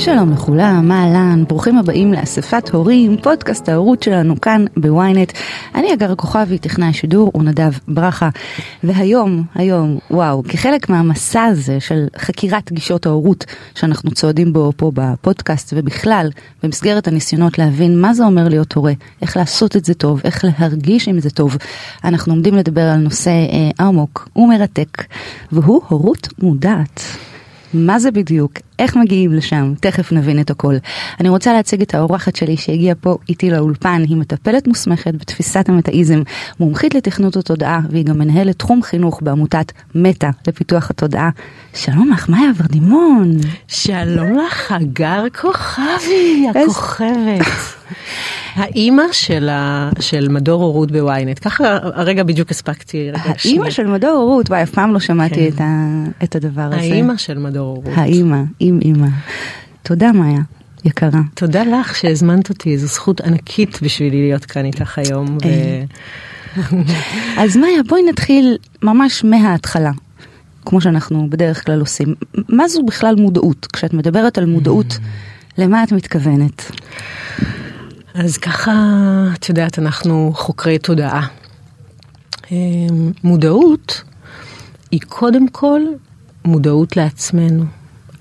שלום לכולם, מה אהלן, ברוכים הבאים לאספת הורים, פודקאסט ההורות שלנו כאן בוויינט. אני אגר כוכבי, טכנאי השידור ונדב ברכה, והיום, היום, וואו, כחלק מהמסע הזה של חקירת גישות ההורות שאנחנו צועדים בו פה בפודקאסט ובכלל, במסגרת הניסיונות להבין מה זה אומר להיות הורה, איך לעשות את זה טוב, איך להרגיש עם זה טוב, אנחנו עומדים לדבר על נושא אה, עמוק ומרתק, והוא הורות מודעת. מה זה בדיוק, איך מגיעים לשם, תכף נבין את הכל. אני רוצה להציג את האורחת שלי שהגיעה פה איתי לאולפן, היא מטפלת מוסמכת בתפיסת המטאיזם, מומחית לתכנות התודעה, והיא גם מנהלת תחום חינוך בעמותת מטא לפיתוח התודעה. שלום לך, מאיה ורדימון. שלום לך, הגר כוכבי, הכוכבת. האימא של, ה... של מדור הורות בוויינט, ככה הרגע בדיוק הספקתי. האימא של מדור הורות, וואי, אף פעם לא שמעתי כן. את, ה... את הדבר הזה. האימא של מדור הורות. האימא, עם אימא. תודה מאיה. יקרה. תודה לך שהזמנת אותי, זו זכות ענקית בשבילי להיות כאן איתך היום. ו... אז מאיה, בואי נתחיל ממש מההתחלה, כמו שאנחנו בדרך כלל עושים. מה זו בכלל מודעות? כשאת מדברת על מודעות, למה את מתכוונת? אז ככה, את יודעת, אנחנו חוקרי תודעה. אמ, מודעות היא קודם כל מודעות לעצמנו.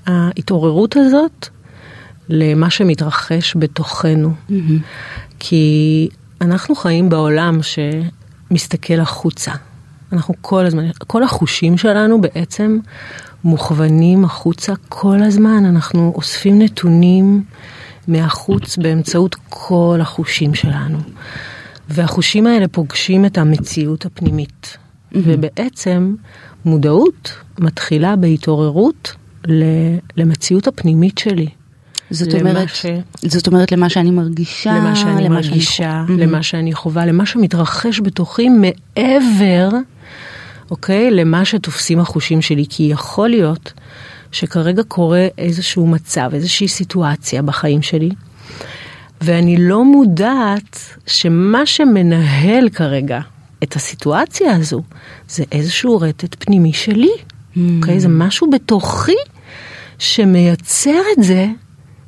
ההתעוררות הזאת למה שמתרחש בתוכנו. Mm-hmm. כי אנחנו חיים בעולם שמסתכל החוצה. אנחנו כל הזמן, כל החושים שלנו בעצם מוכוונים החוצה כל הזמן. אנחנו אוספים נתונים. מהחוץ באמצעות כל החושים שלנו. והחושים האלה פוגשים את המציאות הפנימית. Mm-hmm. ובעצם מודעות מתחילה בהתעוררות למציאות הפנימית שלי. זאת אומרת, ש... זאת אומרת למה שאני מרגישה, למה שאני למה מרגישה, שאני... Mm-hmm. למה שאני חווה, למה שמתרחש בתוכי מעבר, אוקיי, למה שתופסים החושים שלי, כי יכול להיות שכרגע קורה איזשהו מצב, איזושהי סיטואציה בחיים שלי, ואני לא מודעת שמה שמנהל כרגע את הסיטואציה הזו, זה איזשהו רטט פנימי שלי. אוקיי? Mm. Okay? זה משהו בתוכי שמייצר את זה,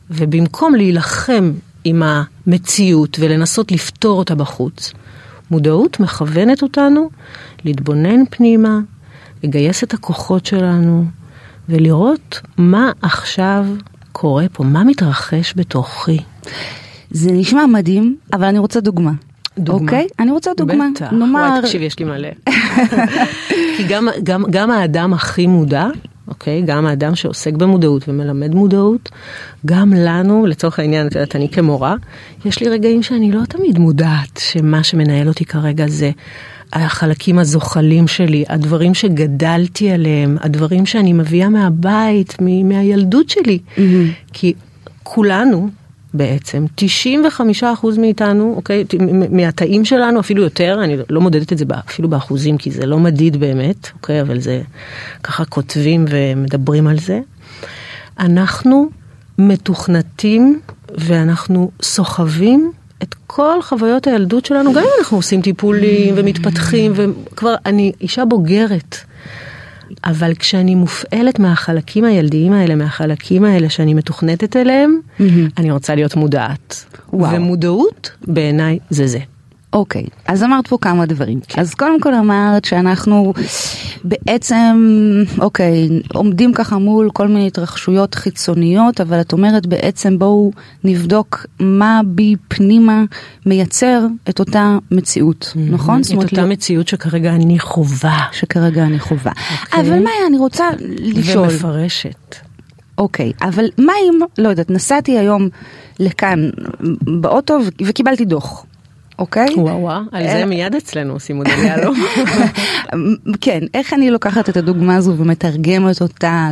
ובמקום להילחם עם המציאות ולנסות לפתור אותה בחוץ, מודעות מכוונת אותנו להתבונן פנימה, לגייס את הכוחות שלנו, ולראות מה עכשיו קורה פה, מה מתרחש בתוכי. זה נשמע מדהים, אבל אני רוצה דוגמה. דוגמה? אוקיי? אני רוצה דוגמה. בטח. נאמר... וואי, תקשיב, יש לי מלא. כי גם, גם, גם האדם הכי מודע, אוקיי? גם האדם שעוסק במודעות ומלמד מודעות, גם לנו, לצורך העניין, את יודעת, אני כמורה, יש לי רגעים שאני לא תמיד מודעת שמה שמנהל אותי כרגע זה החלקים הזוחלים שלי, הדברים שגדלתי עליהם, הדברים שאני מביאה מהבית, מהילדות שלי. Mm-hmm. כי כולנו, בעצם, 95% מאיתנו, אוקיי, מהתאים שלנו, אפילו יותר, אני לא מודדת את זה אפילו באחוזים, כי זה לא מדיד באמת, אוקיי, אבל זה ככה כותבים ומדברים על זה. אנחנו מתוכנתים ואנחנו סוחבים את כל חוויות הילדות שלנו, גם אם אנחנו עושים טיפולים ומתפתחים, וכבר אני אישה בוגרת. אבל כשאני מופעלת מהחלקים הילדיים האלה, מהחלקים האלה שאני מתוכנתת אליהם, mm-hmm. אני רוצה להיות מודעת. וואו. ומודעות בעיניי זה זה. אוקיי, okay, אז אמרת פה כמה דברים. כן. אז קודם כל אמרת שאנחנו בעצם, אוקיי, okay, עומדים ככה מול כל מיני התרחשויות חיצוניות, אבל את אומרת בעצם בואו נבדוק מה בי פנימה מייצר את אותה מציאות, mm-hmm. נכון? את אותה לא... מציאות שכרגע אני חווה. שכרגע אני חווה. Okay. אוקיי. אבל מה אני רוצה לשאול. ומפרשת. אוקיי, okay, אבל מה אם, לא יודעת, נסעתי היום לכאן באוטו וקיבלתי דוח. אוקיי? וואו וואו, על זה אה, מיד אצלנו עושים מודל יהלום. כן, איך אני לוקחת את הדוגמה הזו ומתרגמת אותה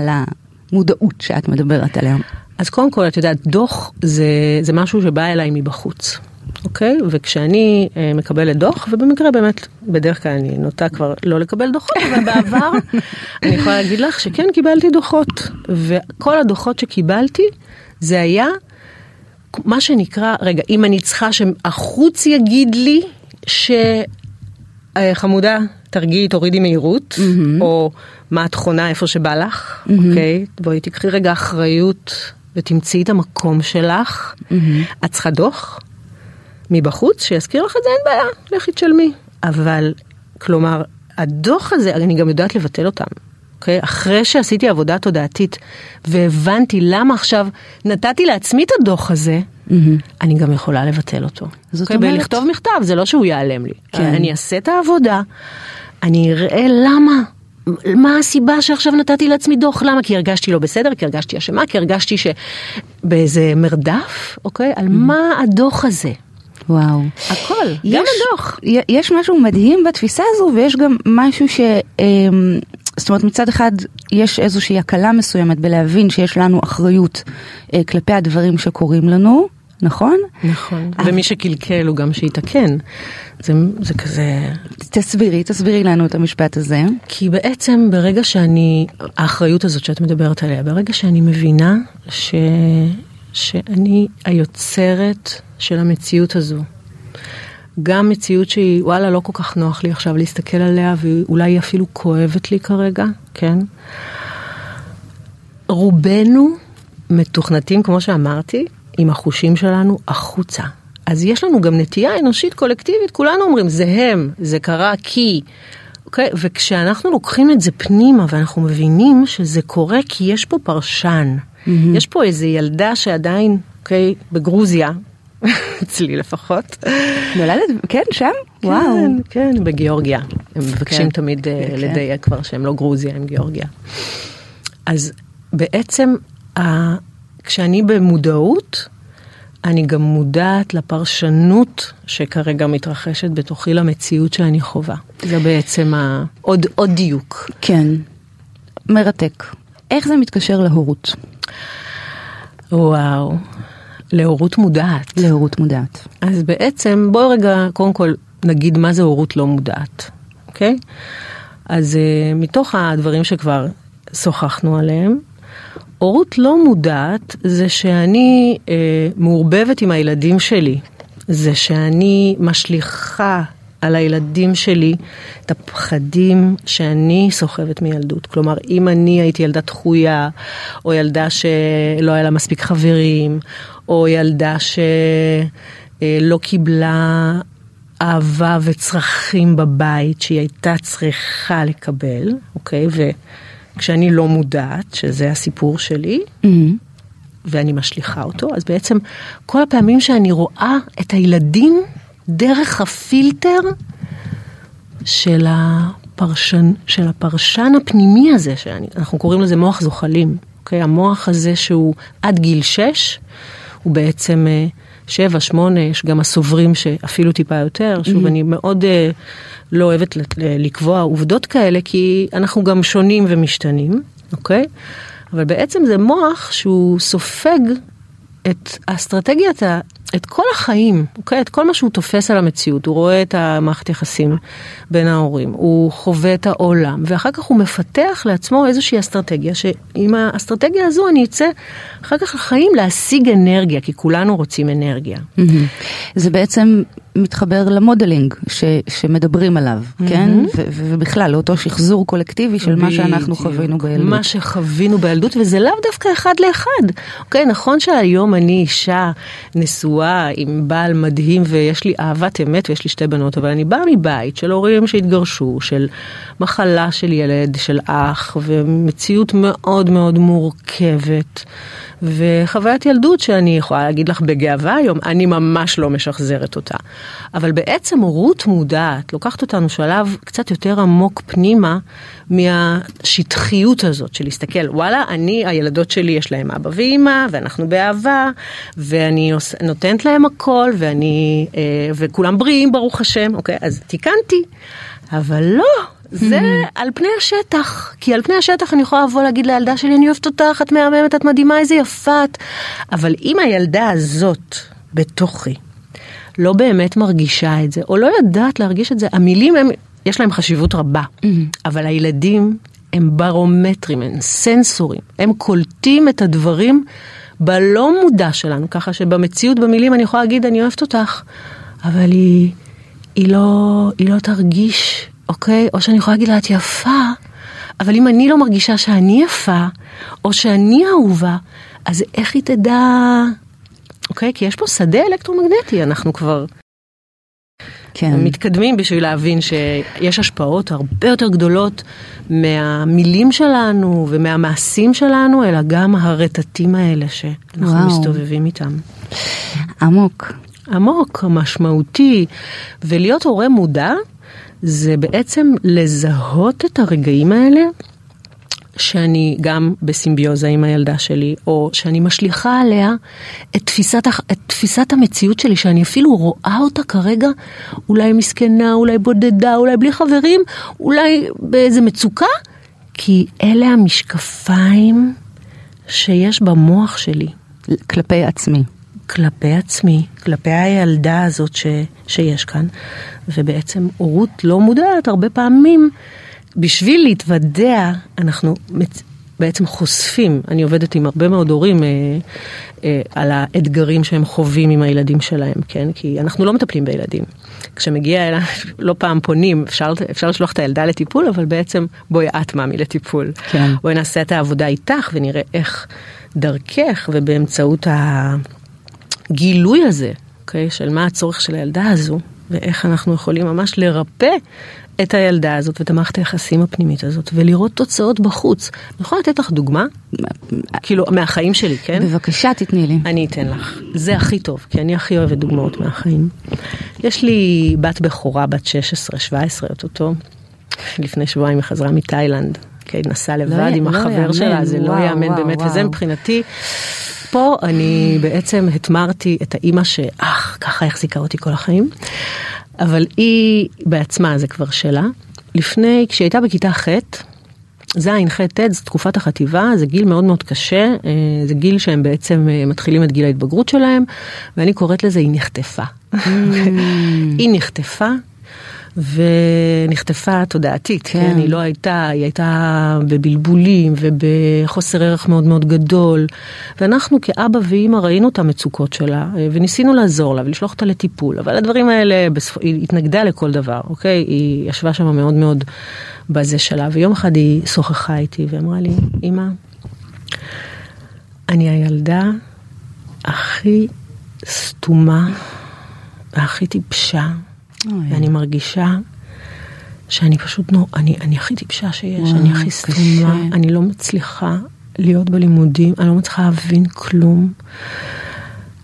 למודעות שאת מדברת עליה? אז קודם כל, את יודעת, דוח זה, זה משהו שבא אליי מבחוץ. אוקיי? וכשאני אה, מקבלת דוח, ובמקרה באמת, בדרך כלל אני נוטה כבר לא לקבל דוחות, אבל בעבר אני יכולה להגיד לך שכן קיבלתי דוחות. וכל הדוחות שקיבלתי, זה היה מה שנקרא, רגע, אם אני צריכה שהחוץ יגיד לי שחמודה, תרגיעי, תורידי מהירות, mm-hmm. או מה את חונה איפה שבא לך, mm-hmm. אוקיי? בואי תקחי רגע אחריות ותמצאי את המקום שלך. Mm-hmm. את צריכה דוח מבחוץ שיזכיר לך את זה, אין בעיה, לכי תשלמי. אבל, כלומר, הדוח הזה, אני גם יודעת לבטל אותם. אוקיי? Okay? אחרי שעשיתי עבודה תודעתית והבנתי למה עכשיו נתתי לעצמי את הדוח הזה, mm-hmm. אני גם יכולה לבטל אותו. זאת okay? אוקיי? אומרת... ולכתוב מכתב, זה לא שהוא ייעלם לי. כן. אני אעשה את העבודה, אני אראה למה. מה הסיבה שעכשיו נתתי לעצמי דוח? למה? כי הרגשתי לא בסדר, כי הרגשתי אשמה, כי הרגשתי שבאיזה מרדף, אוקיי? על mm-hmm. מה הדוח הזה? וואו. הכל, יש, גם הדוח. יש משהו מדהים בתפיסה הזו ויש גם משהו ש... אמ, זאת אומרת מצד אחד יש איזושהי הקלה מסוימת בלהבין שיש לנו אחריות אה, כלפי הדברים שקורים לנו, נכון? נכון, אבל... ומי שקלקל הוא גם שיתקן. זה, זה כזה... תסבירי, תסבירי לנו את המשפט הזה. כי בעצם ברגע שאני, האחריות הזאת שאת מדברת עליה, ברגע שאני מבינה ש, שאני היוצרת של המציאות הזו, גם מציאות שהיא, וואלה, לא כל כך נוח לי עכשיו להסתכל עליה, ואולי היא אפילו כואבת לי כרגע, כן? רובנו מתוכנתים, כמו שאמרתי, עם החושים שלנו החוצה. אז יש לנו גם נטייה אנושית קולקטיבית, כולנו אומרים, זה הם, זה קרה כי. אוקיי? וכשאנחנו לוקחים את זה פנימה ואנחנו מבינים שזה קורה כי יש פה פרשן. Mm-hmm. יש פה איזה ילדה שעדיין, אוקיי, בגרוזיה, אצלי לפחות. נולדת, כן, שם? כן, וואו. כן, בגיאורגיה. הם מבקשים כן. תמיד אה, כן. לדייק כבר שהם לא גרוזיה, הם גיאורגיה. אז בעצם, כשאני במודעות, אני גם מודעת לפרשנות שכרגע מתרחשת בתוכי למציאות שאני חווה. זה בעצם עוד דיוק. כן, מרתק. איך זה מתקשר להורות? וואו, להורות מודעת. להורות מודעת. אז בעצם בואי רגע קודם כל נגיד מה זה הורות לא מודעת, אוקיי? אז uh, מתוך הדברים שכבר שוחחנו עליהם, הורות לא מודעת זה שאני uh, מעורבבת עם הילדים שלי, זה שאני משליכה על הילדים שלי את הפחדים שאני סוחבת מילדות. כלומר, אם אני הייתי ילדה דחויה, או ילדה שלא היה לה מספיק חברים, או ילדה שלא קיבלה אהבה וצרכים בבית שהיא הייתה צריכה לקבל, אוקיי? וכשאני לא מודעת, שזה הסיפור שלי, mm-hmm. ואני משליכה אותו, אז בעצם כל הפעמים שאני רואה את הילדים דרך הפילטר של הפרשן, של הפרשן הפנימי הזה, שאנחנו קוראים לזה מוח זוחלים, אוקיי? המוח הזה שהוא עד גיל 6, הוא בעצם אה, שבע, שמונה, יש גם הסוברים שאפילו טיפה יותר. שוב, mm-hmm. אני מאוד uh, לא אוהבת לקבוע עובדות כאלה, כי אנחנו גם שונים ומשתנים, אוקיי? אבל בעצם זה מוח שהוא סופג את אסטרטגיית את כל החיים, אוקיי? את כל מה שהוא תופס על המציאות, הוא רואה את המערכת יחסים בין ההורים, הוא חווה את העולם, ואחר כך הוא מפתח לעצמו איזושהי אסטרטגיה, שעם האסטרטגיה הזו אני אצא אחר כך לחיים להשיג אנרגיה, כי כולנו רוצים אנרגיה. זה בעצם מתחבר למודלינג ש, שמדברים עליו, mm-hmm. כן? ו, ובכלל, לאותו שחזור קולקטיבי של מה שאנחנו חווינו בילדות. מה שחווינו בילדות, וזה לאו דווקא אחד לאחד. אוקיי, נכון שהיום אני אישה נשואה עם בעל מדהים ויש לי אהבת אמת ויש לי שתי בנות, אבל אני באה מבית של הורים שהתגרשו, של מחלה של ילד, של אח, ומציאות מאוד מאוד מורכבת. וחוויית ילדות שאני יכולה להגיד לך בגאווה היום, אני ממש לא משחזרת אותה. אבל בעצם הורות מודעת לוקחת אותנו שלב קצת יותר עמוק פנימה מהשטחיות הזאת של להסתכל, וואלה, אני, הילדות שלי יש להם אבא ואימא, ואנחנו באהבה, ואני נותנת להם הכל, ואני, אה, וכולם בריאים ברוך השם, אוקיי, אז תיקנתי. אבל לא, זה mm-hmm. על פני השטח, כי על פני השטח אני יכולה לבוא להגיד לילדה שלי, אני אוהבת אותך, את מהממת, את מדהימה, איזה יפה את. אבל אם הילדה הזאת בתוכי לא באמת מרגישה את זה, או לא יודעת להרגיש את זה, המילים הם, יש להם חשיבות רבה, mm-hmm. אבל הילדים הם ברומטרים, הם סנסורים, הם קולטים את הדברים בלא מודע שלנו, ככה שבמציאות במילים אני יכולה להגיד אני אוהבת אותך, אבל היא, היא, לא, היא לא תרגיש, אוקיי? או שאני יכולה להגיד לה את יפה, אבל אם אני לא מרגישה שאני יפה, או שאני אהובה, אז איך היא תדע, אוקיי? כי יש פה שדה אלקטרומגנטי, אנחנו כבר... כן. מתקדמים בשביל להבין שיש השפעות הרבה יותר גדולות מהמילים שלנו ומהמעשים שלנו, אלא גם הרטטים האלה שאנחנו וואו. מסתובבים איתם. עמוק. עמוק, משמעותי, ולהיות הורה מודע זה בעצם לזהות את הרגעים האלה שאני גם בסימביוזה עם הילדה שלי, או שאני משליכה עליה את תפיסת, את תפיסת המציאות שלי, שאני אפילו רואה אותה כרגע אולי מסכנה, אולי בודדה, אולי בלי חברים, אולי באיזה מצוקה, כי אלה המשקפיים שיש במוח שלי. כלפי עצמי. כלפי עצמי, כלפי הילדה הזאת ש, שיש כאן, ובעצם הורות לא מודעת הרבה פעמים. בשביל להתוודע, אנחנו בעצם חושפים, אני עובדת עם הרבה מאוד הורים אה, אה, על האתגרים שהם חווים עם הילדים שלהם, כן? כי אנחנו לא מטפלים בילדים. כשמגיע אליי, לא פעם פונים, אפשר, אפשר לשלוח את הילדה לטיפול, אבל בעצם בואי את מאמי לטיפול. כן. בואי נעשה את העבודה איתך ונראה איך דרכך ובאמצעות הגילוי הזה, אוקיי? של מה הצורך של הילדה הזו, ואיך אנחנו יכולים ממש לרפא את הילדה הזאת ואת המערכת היחסים הפנימית הזאת ולראות תוצאות בחוץ. אני יכולה לתת לך דוגמה? כאילו, מהחיים שלי, כן? בבקשה, תתני לי. אני אתן לך. זה הכי טוב, כי אני הכי אוהבת דוגמאות מהחיים. יש לי בת בכורה, בת 16-17, אוטוטו. לפני שבועיים היא חזרה מתאילנד. כי היא נסעה לבד לא עם לא החבר יאמן, שלה, זה לא וואו, לא יאמן באמת, וואו. וזה מבחינתי. פה אני בעצם התמרתי את האימא שאך, ככה החזיקה אותי כל החיים. אבל היא בעצמה, זה כבר שלה. לפני, כשהיא הייתה בכיתה ח', ז', ח', ט', זו תקופת החטיבה, זה גיל מאוד מאוד קשה, אה, זה גיל שהם בעצם אה, מתחילים את גיל ההתבגרות שלהם, ואני קוראת לזה היא נחטפה. Mm. היא נחטפה, ונחטפה תודעתית, כן. כן, היא לא הייתה, היא הייתה בבלבולים ובחוסר ערך מאוד מאוד גדול, ואנחנו כאבא ואימא ראינו את המצוקות שלה, וניסינו לעזור לה ולשלוח אותה לטיפול, אבל הדברים האלה, בספ... היא התנגדה לכל דבר, אוקיי? היא ישבה שם מאוד מאוד בזה שלה, ויום אחד היא שוחחה איתי ואמרה לי, אמא, אני הילדה הכי סתומה והכי טיפשה ואני מרגישה שאני פשוט, נו, אני, אני הכי טיפשה שיש, וואו, אני הכי סתומה, אני לא מצליחה להיות בלימודים, אני לא מצליחה להבין כלום.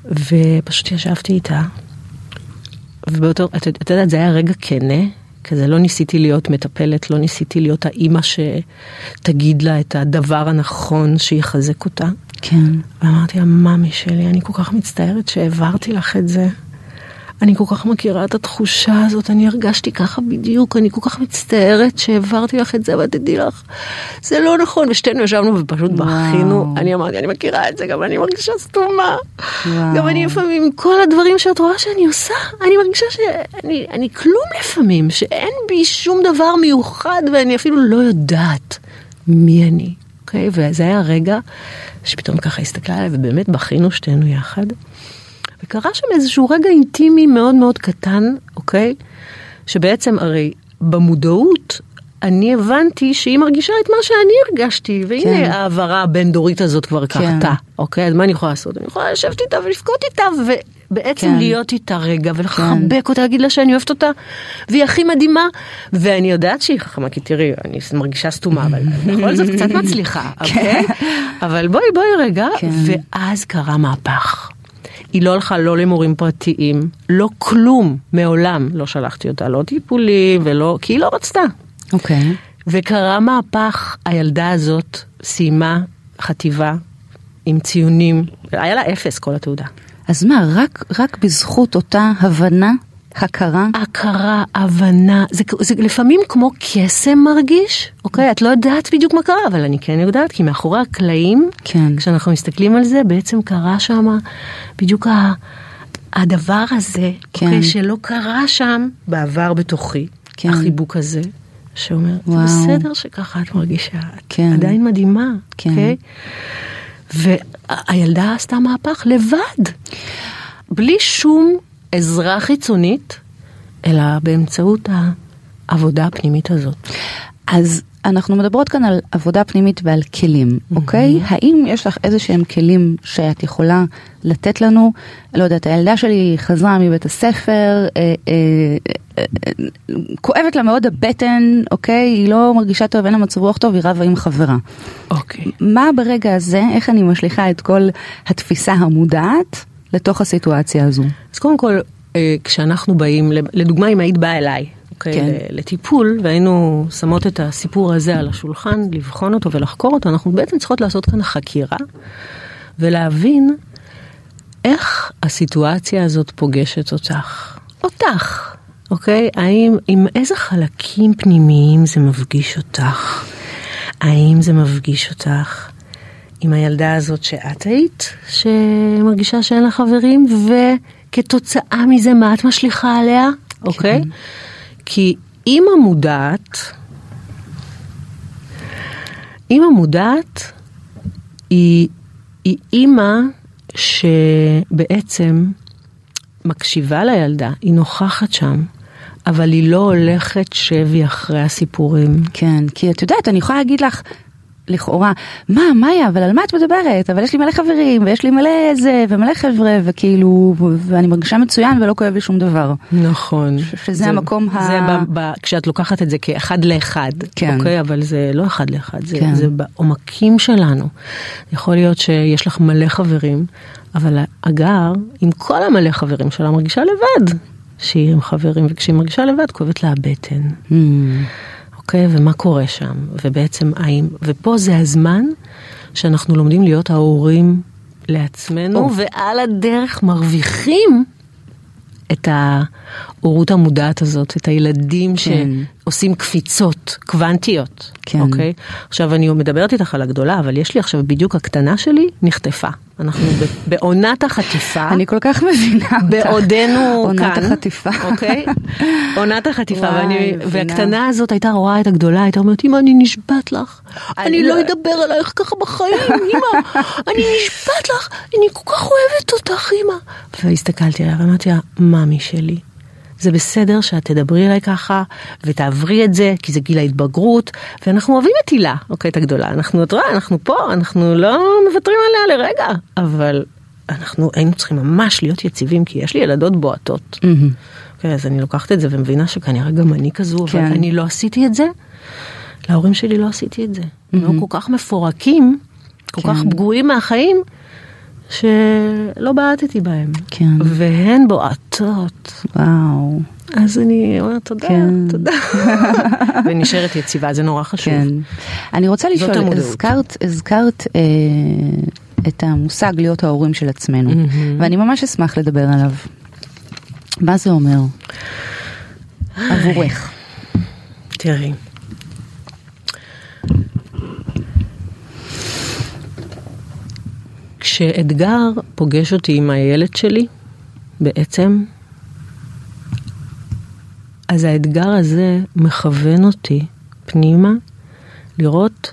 ופשוט ישבתי איתה, ובאותו, את, את יודעת, זה היה רגע כנה, כזה לא ניסיתי להיות מטפלת, לא ניסיתי להיות האימא שתגיד לה את הדבר הנכון שיחזק אותה. כן. ואמרתי לה, ממי שלי, אני כל כך מצטערת שהעברתי לך את זה. אני כל כך מכירה את התחושה הזאת, אני הרגשתי ככה בדיוק, אני כל כך מצטערת שהעברתי לך את זה, אבל תדעי לך, זה לא נכון, ושתינו ישבנו ופשוט בכינו, אני אמרתי, אני מכירה את זה, גם אני מרגישה סתומה, וואו. גם אני לפעמים, עם כל הדברים שאת רואה שאני עושה, אני מרגישה שאני אני כלום לפעמים, שאין בי שום דבר מיוחד, ואני אפילו לא יודעת מי אני, אוקיי? וזה היה רגע שפתאום ככה הסתכלה עליי, ובאמת בכינו שתינו יחד. וקרה שם איזשהו רגע אינטימי מאוד מאוד קטן, אוקיי? שבעצם הרי במודעות אני הבנתי שהיא מרגישה את מה שאני הרגשתי, והנה כן. ההעברה הבין-דורית הזאת כבר כן. קרתה, אוקיי? אז מה אני יכולה לעשות? אני יכולה לשבת איתה ולבכות איתה, ובעצם כן. להיות איתה רגע, ולחבק כן. אותה, להגיד לה שאני אוהבת אותה, והיא הכי מדהימה, ואני יודעת שהיא חכמה, כי תראי, אני מרגישה סתומה, אבל בכל זאת קצת מצליחה, אוקיי? כן. אבל בואי, בואי רגע, כן. ואז קרה מהפך. היא לא הלכה לא למורים פרטיים, לא כלום, מעולם לא שלחתי אותה, לא טיפולים ולא, כי היא לא רצתה. אוקיי. Okay. וקרה מהפך, הילדה הזאת סיימה חטיבה עם ציונים, היה לה אפס כל התעודה. אז מה, רק, רק בזכות אותה הבנה הכרה? הכרה, הבנה, זה, זה לפעמים כמו קסם מרגיש, אוקיי? את לא יודעת בדיוק מה קרה, אבל אני כן יודעת, כי מאחורי הקלעים, כן. כשאנחנו מסתכלים על זה, בעצם קרה שם בדיוק ה, הדבר הזה, כן. אוקיי, שלא קרה שם בעבר בתוכי, כן. החיבוק הזה, שאומר, וואו. זה בסדר שככה את מרגישה, את כן. עדיין מדהימה, כן. אוקיי? והילדה עשתה מהפך לבד, בלי שום עזרה חיצונית, אלא באמצעות העבודה הפנימית הזאת. אז אנחנו מדברות כאן על עבודה פנימית ועל כלים, אוקיי? האם יש לך איזה שהם כלים שאת יכולה לתת לנו? לא יודעת, הילדה שלי חזרה מבית הספר, אה, אה, אה, אה, כואבת לה מאוד הבטן, אוקיי? היא לא מרגישה טוב, אין לה מצב רוח טוב, היא רבה עם חברה. אוקיי. מה ברגע הזה, איך אני משליכה את כל התפיסה המודעת לתוך הסיטואציה הזו? אז קודם כל, אה, כשאנחנו באים, לדוגמה אם היית באה אליי, אוקיי, כן. לטיפול, והיינו שמות את הסיפור הזה על השולחן, לבחון אותו ולחקור אותו, אנחנו בעצם צריכות לעשות כאן חקירה, ולהבין איך הסיטואציה הזאת פוגשת אותך. אותך, אוקיי? האם, עם איזה חלקים פנימיים זה מפגיש אותך? האם זה מפגיש אותך עם הילדה הזאת שאת היית, שמרגישה שאין לה חברים, וכתוצאה מזה מה את משליכה עליה, אוקיי? כי אימא מודעת, אימא מודעת היא, היא אימא שבעצם מקשיבה לילדה, היא נוכחת שם, אבל היא לא הולכת שבי אחרי הסיפורים. כן, כי את יודעת, אני יכולה להגיד לך, לכאורה, מה, מאיה, אבל על מה את מדברת? אבל יש לי מלא חברים, ויש לי מלא זה, ומלא חבר'ה, וכאילו, ואני מרגישה מצוין ולא כואב לי שום דבר. נכון. שזה המקום ה- זה ב, ב, כשאת לוקחת את זה כאחד לאחד, כן. אוקיי? אבל זה לא אחד לאחד, זה, כן. זה בעומקים שלנו. יכול להיות שיש לך מלא חברים, אבל הגר, עם כל המלא חברים שלה, מרגישה לבד שהיא עם חברים, וכשהיא מרגישה לבד, כואבת לה הבטן. Hmm, אוקיי, ומה קורה שם, ובעצם האם, ופה זה הזמן שאנחנו לומדים להיות ההורים לעצמנו, או. ועל הדרך מרוויחים את ההורות המודעת הזאת, את הילדים כן. שעושים קפיצות קוונטיות, כן. אוקיי? עכשיו אני מדברת איתך על הגדולה, אבל יש לי עכשיו בדיוק הקטנה שלי נחטפה. אנחנו ב- בעונת החטיפה. אני כל כך מבינה אותך. בעודנו עונת כאן, החטיפה. אוקיי? עונת החטיפה, וואי, ואני. והקטנה הזאת הייתה רואה את הגדולה, הייתה אומרת, אמא, אני נשבעת לך, אני לא- לא אדבר עלייך ככה בחיים, אמא, אני נשבעת לך, אני כל כך אוהבת אותך, אמא. והסתכלתי עליה ואמרתי לה, מאמי שלי. זה בסדר שאת תדברי אליי ככה ותעברי את זה כי זה גיל ההתבגרות ואנחנו אוהבים את הילה, אוקיי, את הגדולה, אנחנו, את רואה, אנחנו פה, אנחנו לא מוותרים עליה לרגע, אבל אנחנו היינו צריכים ממש להיות יציבים כי יש לי ילדות בועטות. מהמם. אוקיי, אז אני לוקחת את זה ומבינה שכנראה גם אני כזו, אבל כן. אני לא עשיתי את זה. להורים שלי לא עשיתי את זה. הם היו כל כך מפורקים, כל כך כן. פגועים מהחיים, שלא בעטתי בהם. כן. והן בועטות. וואו, אז אני אומרת תודה, כן. תודה. ונשארת יציבה, זה נורא חשוב. כן. אני רוצה לשאול. הזכרת, הזכרת אה, את המושג להיות ההורים של עצמנו, ואני ממש אשמח לדבר עליו. מה זה אומר? עבורך. תראי. כשאתגר פוגש אותי עם הילד שלי, בעצם, אז האתגר הזה מכוון אותי פנימה לראות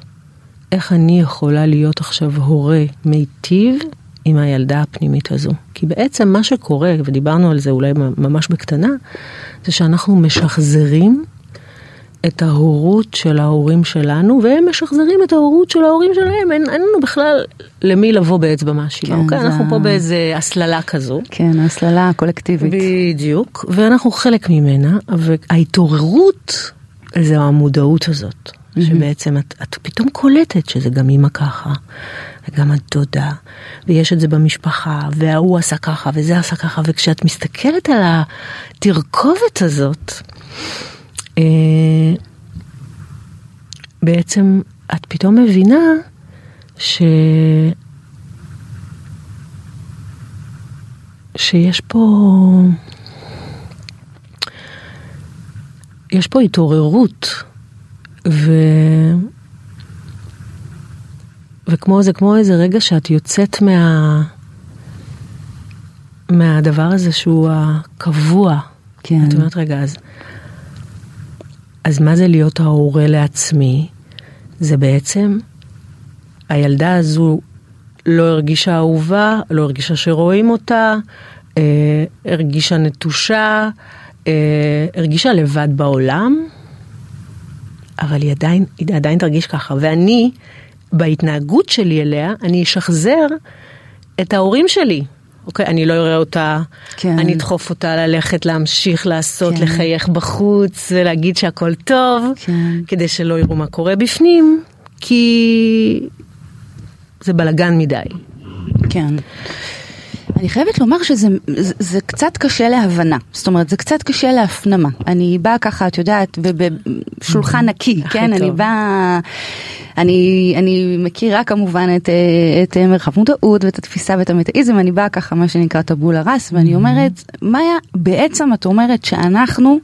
איך אני יכולה להיות עכשיו הורה מיטיב עם הילדה הפנימית הזו. כי בעצם מה שקורה, ודיברנו על זה אולי ממש בקטנה, זה שאנחנו משחזרים את ההורות של ההורים שלנו, והם משחזרים את ההורות של ההורים שלהם. אין, אין לנו בכלל למי לבוא באצבע מאשימה, כן, אוקיי? זה אנחנו פה באיזה הסללה כזו. כן, ההסללה הקולקטיבית. בדיוק, ואנחנו חלק ממנה, וההתעוררות זה המודעות הזאת, שבעצם את, את פתאום קולטת שזה גם אימא ככה, וגם הדודה, ויש את זה במשפחה, וההוא עשה ככה, וזה עשה ככה, וכשאת מסתכלת על התרכובת הזאת, אה, בעצם את פתאום מבינה ש... שיש פה... יש פה התעוררות, ו... וכמו זה, כמו איזה רגע שאת יוצאת מה... מהדבר הזה שהוא הקבוע. כן. את אומרת, רגע, אז... אז מה זה להיות ההורה לעצמי? זה בעצם, הילדה הזו לא הרגישה אהובה, לא הרגישה שרואים אותה, אה, הרגישה נטושה, אה, הרגישה לבד בעולם, אבל היא עדיין, היא עדיין תרגיש ככה. ואני, בהתנהגות שלי אליה, אני אשחזר את ההורים שלי. אוקיי, אני לא אראה אותה, כן. אני אדחוף אותה ללכת, להמשיך לעשות, כן. לחייך בחוץ ולהגיד שהכל טוב, כן. כדי שלא יראו מה קורה בפנים, כי זה בלגן מדי. כן. אני חייבת לומר שזה זה, זה קצת קשה להבנה, זאת אומרת זה קצת קשה להפנמה. אני באה ככה, את יודעת, בשולחן נקי, הכי כן? אני. באה, אני, אני מכירה כמובן את, את אה, מרחב מודעות ואת התפיסה ואת המטאיזם, אני באה ככה מה שנקרא טבולה ראס, ואני אומרת, מאיה, בעצם את אומרת שאנחנו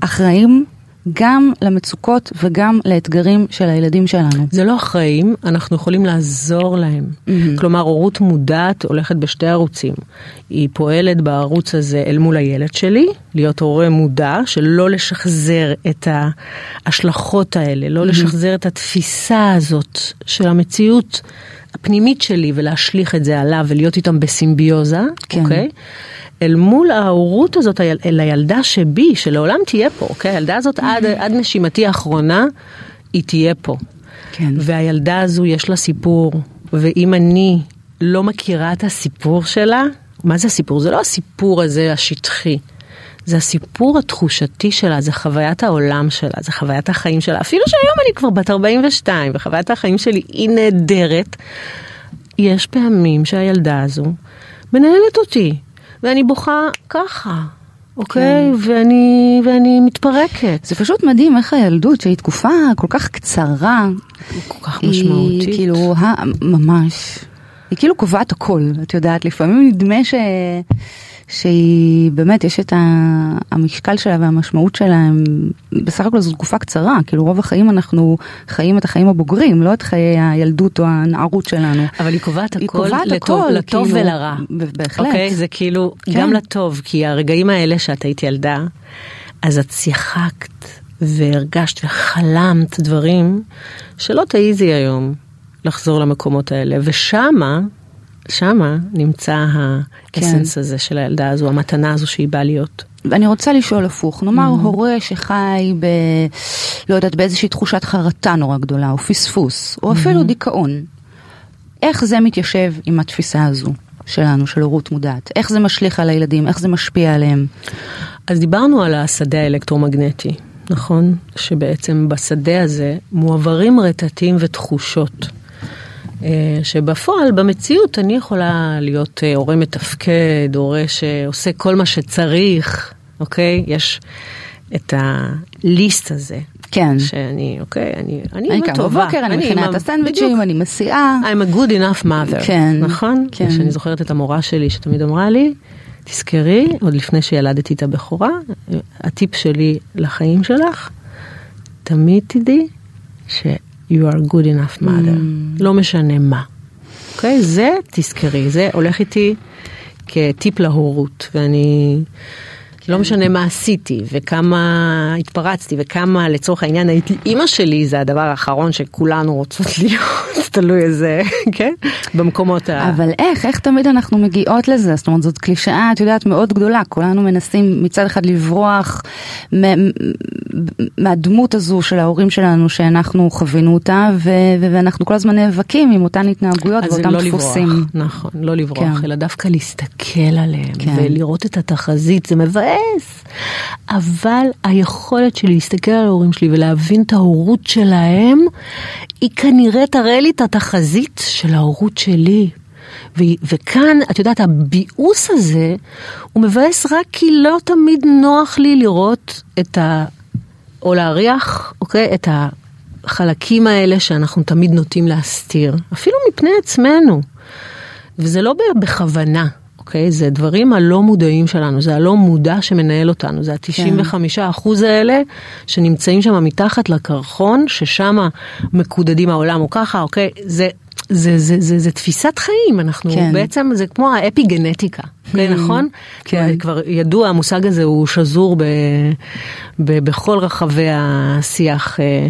אחראים גם למצוקות וגם לאתגרים של הילדים שלנו. זה לא אחראים, אנחנו יכולים לעזור להם. כלומר, הורות מודעת הולכת בשתי ערוצים. היא פועלת בערוץ הזה אל מול הילד שלי, להיות הורה מודע, שלא לשחזר את ההשלכות האלה, לא לשחזר את התפיסה הזאת של המציאות הפנימית שלי ולהשליך את זה עליו ולהיות איתם בסימביוזה, כן. אוקיי? אל מול ההורות הזאת, אל הילדה שבי, שלעולם תהיה פה, אוקיי? הילדה הזאת עד, עד נשימתי האחרונה, היא תהיה פה. כן. והילדה הזו יש לה סיפור, ואם אני לא מכירה את הסיפור שלה, מה זה הסיפור? זה לא הסיפור הזה השטחי. זה הסיפור התחושתי שלה, זה חוויית העולם שלה, זה חוויית החיים שלה. אפילו שהיום אני כבר בת 42 וחוויית החיים שלי היא נהדרת, יש פעמים שהילדה הזו מנהלת אותי, ואני בוכה ככה, אוקיי? ואני, ואני מתפרקת. זה פשוט מדהים איך הילדות, שהיא תקופה כל כך קצרה, כל כך משמעותית. היא כאילו, ה- ממש, היא כאילו קובעת הכל, את יודעת, לפעמים נדמה ש... שהיא באמת יש את ה- המשקל שלה והמשמעות שלה הם בסך הכל זו תקופה קצרה כאילו רוב החיים אנחנו חיים את החיים הבוגרים לא את חיי הילדות או הנערות שלנו. אבל היא קובעת היא הכל קובעת לטוב, הכל, לטוב כאילו, ולרע. ב- בהחלט. אוקיי? זה כאילו כן. גם לטוב, כי הרגעים האלה שאת היית ילדה, אז את שיחקת והרגשת וחלמת דברים שלא תעיזי היום לחזור למקומות האלה, ושמה, שמה נמצא האסנס כן. הזה של הילדה הזו, המתנה הזו שהיא באה להיות. ואני רוצה לשאול הפוך, נאמר Mm-hmm. הורה שחי ב... לא יודעת, באיזושהי תחושת חרטה נורא גדולה, או פספוס, או Mm-hmm. אפילו דיכאון. איך זה מתיישב עם התפיסה הזו שלנו, של הורות מודעת? איך זה משליך על הילדים? איך זה משפיע עליהם? אז דיברנו על השדה האלקטרומגנטי, נכון? שבעצם בשדה הזה מועברים רטטים ותחושות. אה, שבפועל, במציאות, אני יכולה להיות אה, הורה מתפקד, הורה שעושה כל מה שצריך, אוקיי? יש את הליסט הזה. כן. שאני, אוקיי, אני, אני אני אימא קמה טובה. בבוקר, אני מכינה את הסנדוויצ'ים. אני מסיעה. I'm a good enough mother, כן, נכון? כן. שאני זוכרת את המורה שלי שתמיד אמרה לי, תזכרי, עוד לפני שילדתי את הבכורה, הטיפ שלי לחיים שלך, תמיד תדעי ש- you are good enough mother, Mm. לא משנה מה. אוקיי? זה תזכרי, זה הולך איתי כטיפ להורות, ואני... לא משנה מה עשיתי וכמה התפרצתי וכמה לצורך העניין הייתי אימא שלי זה הדבר האחרון שכולנו רוצות להיות תלוי איזה כן במקומות ה... אבל איך, איך תמיד אנחנו מגיעות לזה? זאת אומרת, זאת קלישאה, את יודעת, מאוד גדולה. כולנו מנסים מצד אחד לברוח מהדמות הזו של ההורים שלנו שאנחנו חווינו אותה, ו- ואנחנו כל הזמן נאבקים עם אותן התנהגויות ואותם לא דפוסים. לברוח, נכון, לא לברוח, כן. אלא דווקא להסתכל עליהם כן. ולראות את התחזית, זה מבאס. אבל היכולת שלי להסתכל על ההורים שלי ולהבין את ההורות שלהם, היא כנראה תראה לי את התחזית של ההורות שלי. ו- וכאן, את יודעת, הביאוס הזה, הוא מבאס רק כי לא תמיד נוח לי לראות את ה... או להריח, אוקיי, את החלקים האלה שאנחנו תמיד נוטים להסתיר, אפילו מפני עצמנו. וזה לא בכוונה, אוקיי? זה דברים הלא מודעים שלנו, זה הלא מודע שמנהל אותנו, זה ה-95 אחוז האלה שנמצאים שם מתחת לקרחון, ששם מקודדים העולם או ככה, אוקיי? זה, זה, זה, זה, זה תפיסת חיים, אנחנו כן. בעצם, זה כמו האפי גנטיקה, כן, נכון? כן. כבר ידוע, המושג הזה הוא שזור ב, ב, בכל רחבי השיח, אה,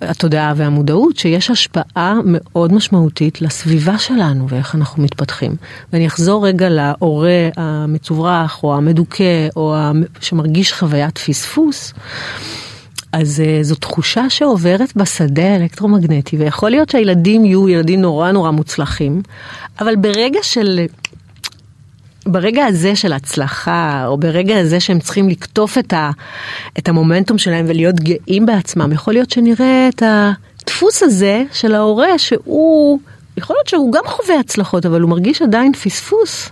התודעה והמודעות, שיש השפעה מאוד משמעותית לסביבה שלנו ואיך אנחנו מתפתחים. ואני אחזור רגע להורה המצוברח או המדוכא או שמרגיש חוויית פספוס. אז uh, זו תחושה שעוברת בשדה האלקטרומגנטי, ויכול להיות שהילדים יהיו ילדים נורא נורא מוצלחים, אבל ברגע של... ברגע הזה של הצלחה, או ברגע הזה שהם צריכים לקטוף את, ה, את המומנטום שלהם ולהיות גאים בעצמם, יכול להיות שנראה את הדפוס הזה של ההורה שהוא, יכול להיות שהוא גם חווה הצלחות, אבל הוא מרגיש עדיין פספוס.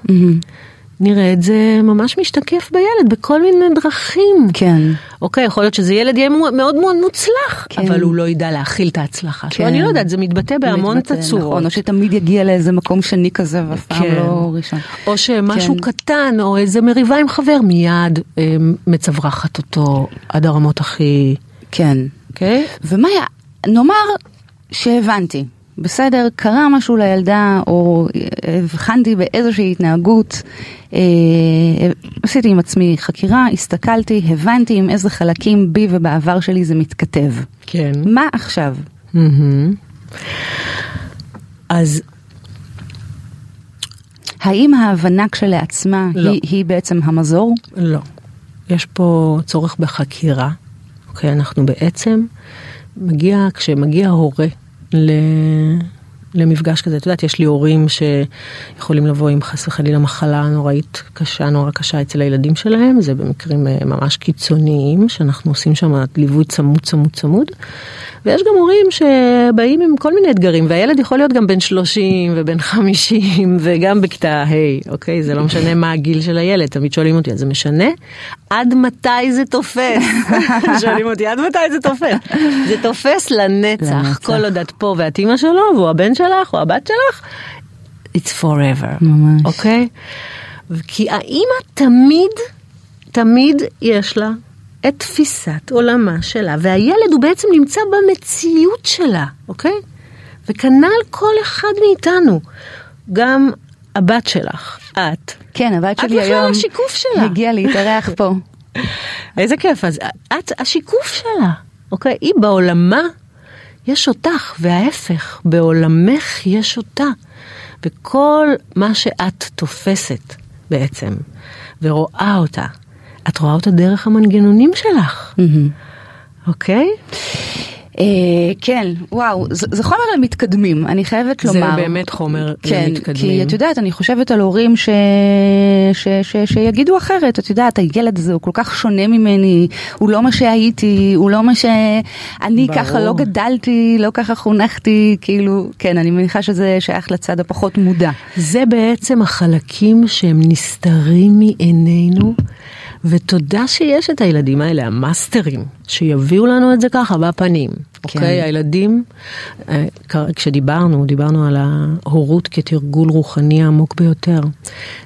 נראה את זה ממש משתקף בילד בכל מיני דרכים. כן. אוקיי, יכול להיות שזה ילד יהיה מאוד מאוד מוצלח, כן. אבל הוא לא ידע להכיל את ההצלחה שלו. כן. אני לא יודעת, זה מתבטא בהמון מתבטא, תצורות. נכון, או שתמיד יגיע לאיזה מקום שני כזה ואף פעם כן. לא ראשון. או שמשהו כן. קטן, או איזה מריבה עם חבר, מיד אה, מצווחת אותו עד הרמות הכי... כן. אוקיי? ומאיה, נאמר שהבנתי, בסדר, קרה משהו לילדה, או אה, הבחנתי באיזושהי התנהגות, אה, עשיתי עם עצמי חקירה, הסתכלתי, הבנתי עם איזה חלקים בי ובעבר שלי זה מתכתב. כן. מה עכשיו? מהמם. אז האם ההבנה כשלעצמה לא. היא, היא בעצם המזור? לא. יש פה צורך בחקירה. אוקיי, אנחנו בעצם, מגיע, כשמגיע הורה ל... למפגש כזה, את יודעת, יש לי הורים שיכולים לבוא עם חס וחלילה מחלה נוראית קשה, נורא קשה אצל הילדים שלהם, זה במקרים אה, ממש קיצוניים, שאנחנו עושים שם ליווי צמוד צמוד צמוד, ויש גם הורים שבאים עם כל מיני אתגרים, והילד יכול להיות גם בן 30 ובן 50 וגם בכיתה ה', אוקיי? זה לא משנה מה הגיל של הילד, תמיד שואלים אותי, אז זה משנה? עד מתי זה תופס? שואלים אותי, עד מתי זה תופס? זה תופס לנצח, לנצח. כל עוד את פה ואת אימא שלו, והוא הבן שלך או הבת שלך, it's forever, ממש. אוקיי? כי האימא תמיד, תמיד יש לה את תפיסת עולמה שלה, והילד הוא בעצם נמצא במציאות שלה, אוקיי? וכנ"ל כל אחד מאיתנו, גם הבת שלך, את. כן, הבת את שלי בכלל היום השיקוף שלה. הגיעה להתארח פה. איזה כיף, אז את השיקוף שלה, אוקיי? היא בעולמה, יש אותך, וההפך, בעולמך יש אותה. וכל מה שאת תופסת בעצם, ורואה אותה, את רואה אותה דרך המנגנונים שלך, אוקיי? אה, כן, וואו, זה, זה חומר למתקדמים, אני חייבת זה לומר. באמת חומר כן, למתקדמים. כי את יודעת, אני חושבת על הורים ש... ש... ש... שיגידו אחרת, את יודעת, הילד הזה הוא כל כך שונה ממני, הוא לא מה שהייתי, הוא לא מה שאני ברור. ככה לא גדלתי, לא ככה חונכתי, כאילו, כן, אני מניחה שזה שייך לצד הפחות מודע. זה בעצם החלקים שהם נסתרים מעינינו, ותודה שיש את הילדים האלה, המאסטרים, שיביאו לנו את זה ככה בפנים. כן. אוקיי, הילדים, אה, כשדיברנו, דיברנו על ההורות כתרגול רוחני העמוק ביותר.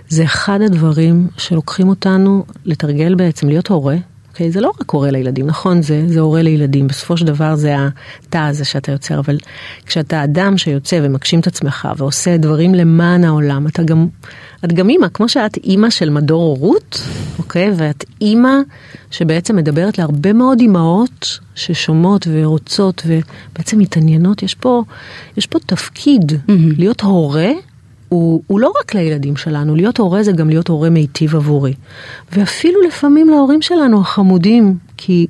זה אחד הדברים שלוקחים אותנו לתרגל בעצם, להיות הורה. אוקיי, זה לא רק הורה לילדים, נכון, זה, זה הורה לילדים, בסופו של דבר זה התא הזה שאתה יוצר, אבל כשאתה אדם שיוצא ומגשים את עצמך ועושה דברים למען העולם, אתה גם, את גם אימא, כמו שאת אימא של מדור הורות, אוקיי, ואת אימא שבעצם מדברת להרבה מאוד אימהות ששומעות ורוצות ובעצם מתעניינות, יש פה, יש פה תפקיד, להיות הורה. הוא, הוא לא רק לילדים שלנו, להיות הורה זה גם להיות הורה מיטיב עבורי. ואפילו לפעמים להורים שלנו החמודים, כי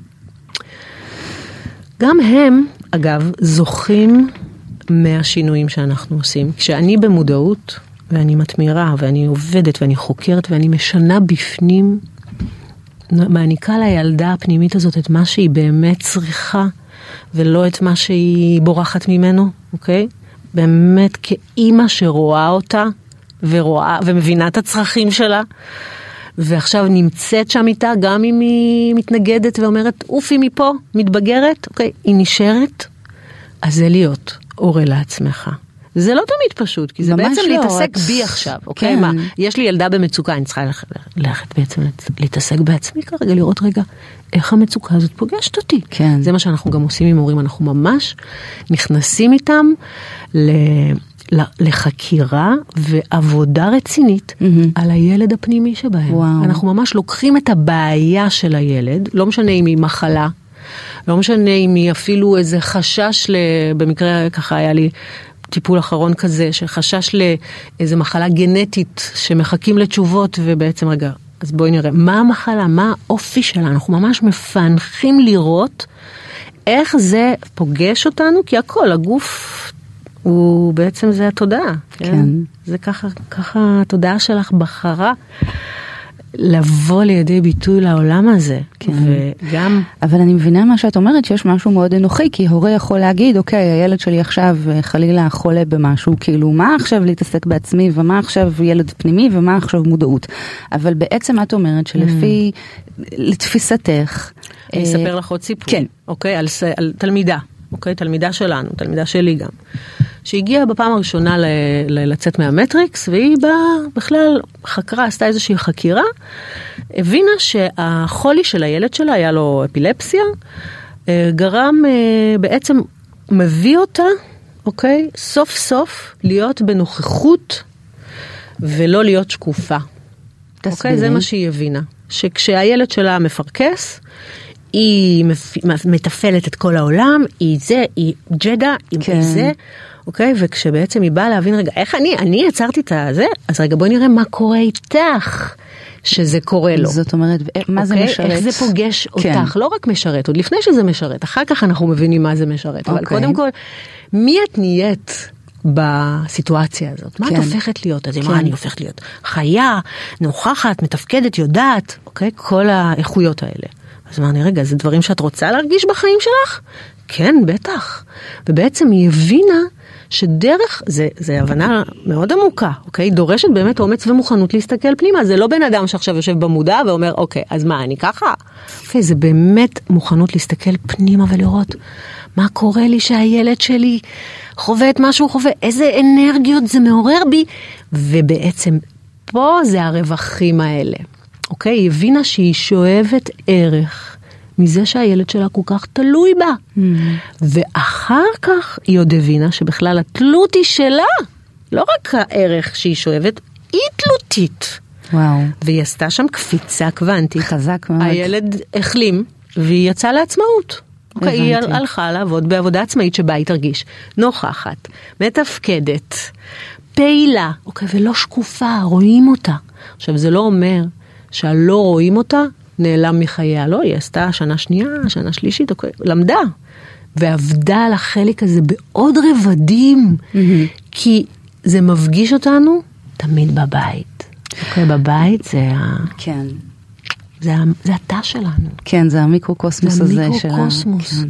גם הם, אגב, זוכים מהשינויים שאנחנו עושים. כשאני במודעות, ואני מתמירה, ואני עובדת, ואני חוקרת, ואני משנה בפנים, מעניקה לילדה הפנימית הזאת את מה שהיא באמת צריכה, ולא את מה שהיא בורחת ממנו, אוקיי? באמת כאימא שרואה אותה, ורואה, ומבינה את הצרכים שלה, ועכשיו נמצאת שם איתה, גם אם היא מתנגדת ואומרת, עופי מפה, מתבגרת, אוקיי, היא נשארת, אז זה להיות הורה לעצמך. זה לא תמיד פשוט, כי זה בעצם לא, להתעסק את- בי עכשיו, אוקיי? כן. מה, יש לי ילדה במצוקה, אני צריכה ללכת, בעצם להתעסק בעצמי כרגע, לראות רגע איך המצוקה הזאת פוגשת אותי. כן. זה מה שאנחנו גם עושים עם הורים, אנחנו ממש נכנסים איתם ל... לחקירה ועבודה רצינית מהמם. על הילד הפנימי שבהם. וואו. אנחנו ממש לוקחים את הבעיה של הילד, לא משנה אם היא מחלה, לא משנה אם היא אפילו איזה חשש, ל... במקרה ככה היה לי טיפול אחרון כזה, שחשש לאיזה מחלה גנטית שמחכים לתשובות ובעצם רגע, אז בואי נראה, מה המחלה, מה האופי שלה, אנחנו ממש מפענחים לראות איך זה פוגש אותנו, כי הכל, הגוף הוא בעצם זה התודעה, כן? כן. זה ככה, ככה התודעה שלך בחרה לבוא לידי ביטוי לעולם הזה. כן. וגם, אבל אני מבינה מה שאת אומרת, שיש משהו מאוד אנוכי, כי הורה יכול להגיד, אוקיי, הילד שלי עכשיו אה, חלילה חולה במשהו, כאילו, מה עכשיו להתעסק בעצמי, ומה עכשיו ילד פנימי, ומה עכשיו מודעות. אבל בעצם את אומרת שלפי, לתפיסתך, אני אה, אספר לך עוד סיפור. כן. אוקיי? על, על תלמידה, אוקיי? תלמידה שלנו, תלמידה שלי גם. שהגיעה בפעם הראשונה ל, ל, לצאת מהמטריקס, והיא באה, בכלל חקרה, עשתה איזושהי חקירה, הבינה שהחולי של הילד שלה, היה לו אפילפסיה, אה, גרם, אה, בעצם מביא אותה, אוקיי? סוף סוף להיות בנוכחות ולא להיות שקופה. אוקיי, זה מה שהיא הבינה. שכשהילד שלה מפרכס, היא מתפעלת את כל העולם, היא זה, היא ג'דה, היא כן. זה, אוקיי? וכשבעצם היא באה להבין, רגע, איך אני, אני יצרתי את הזה, אז רגע בואי נראה מה קורה איתך שזה קורה לו. זאת אומרת, מה זה אוקיי? משרת? איך זה פוגש כן. אותך, לא רק משרת, עוד לפני שזה משרת, אחר כך אנחנו מבינים מה זה משרת, אבל אוקיי. קודם כל, מי את נהיית בסיטואציה הזאת? מה את כן. הופכת להיות? אז היא כן. אמרה, אני הופכת להיות חיה, נוכחת, מתפקדת, יודעת, אוקיי? כל האיכויות האלה. אז אמרתי, רגע, זה דברים שאת רוצה להרגיש בחיים שלך? כן, בטח. ובעצם היא הבינה שדרך, זה, זה הבנה מאוד עמוקה, אוקיי? דורשת באמת אומץ ומוכנות להסתכל פנימה. זה לא בן אדם שעכשיו יושב במודע ואומר, אוקיי, אז מה, אני ככה? אוקיי, זה באמת מוכנות להסתכל פנימה ולראות מה קורה לי שהילד שלי חווה את מה שהוא חווה, איזה אנרגיות זה מעורר בי, ובעצם פה זה הרווחים האלה. אוקיי? היא הבינה שהיא שואבת ערך מזה שהילד שלה כל כך תלוי בה. ואחר כך היא עוד הבינה שבכלל התלות היא שלה. לא רק הערך שהיא שואבת, היא תלותית. וואו, והיא עשתה שם קפיצה קוונטית. חזק מאוד. הילד החלים והיא יצאה לעצמאות. אוקיי, היא הבנתי. הלכה לעבוד בעבודה עצמאית שבה היא תרגיש נוכחת, מתפקדת, פעילה, אוקיי, ולא שקופה, רואים אותה. עכשיו, זה לא אומר שהלא רואים אותה נעלם מחייה, לא, היא עשתה שנה שנייה, שנה שלישית, אוקיי, למדה. ועבדה על החלק הזה בעוד רבדים, כי זה מפגיש אותנו תמיד בבית. אוקיי, בבית זה, ה... כן. זה. זה התא שלנו. כן, זה המיקרוקוסמוס זה הזה של ה... המיקרוקוסמוס. כן.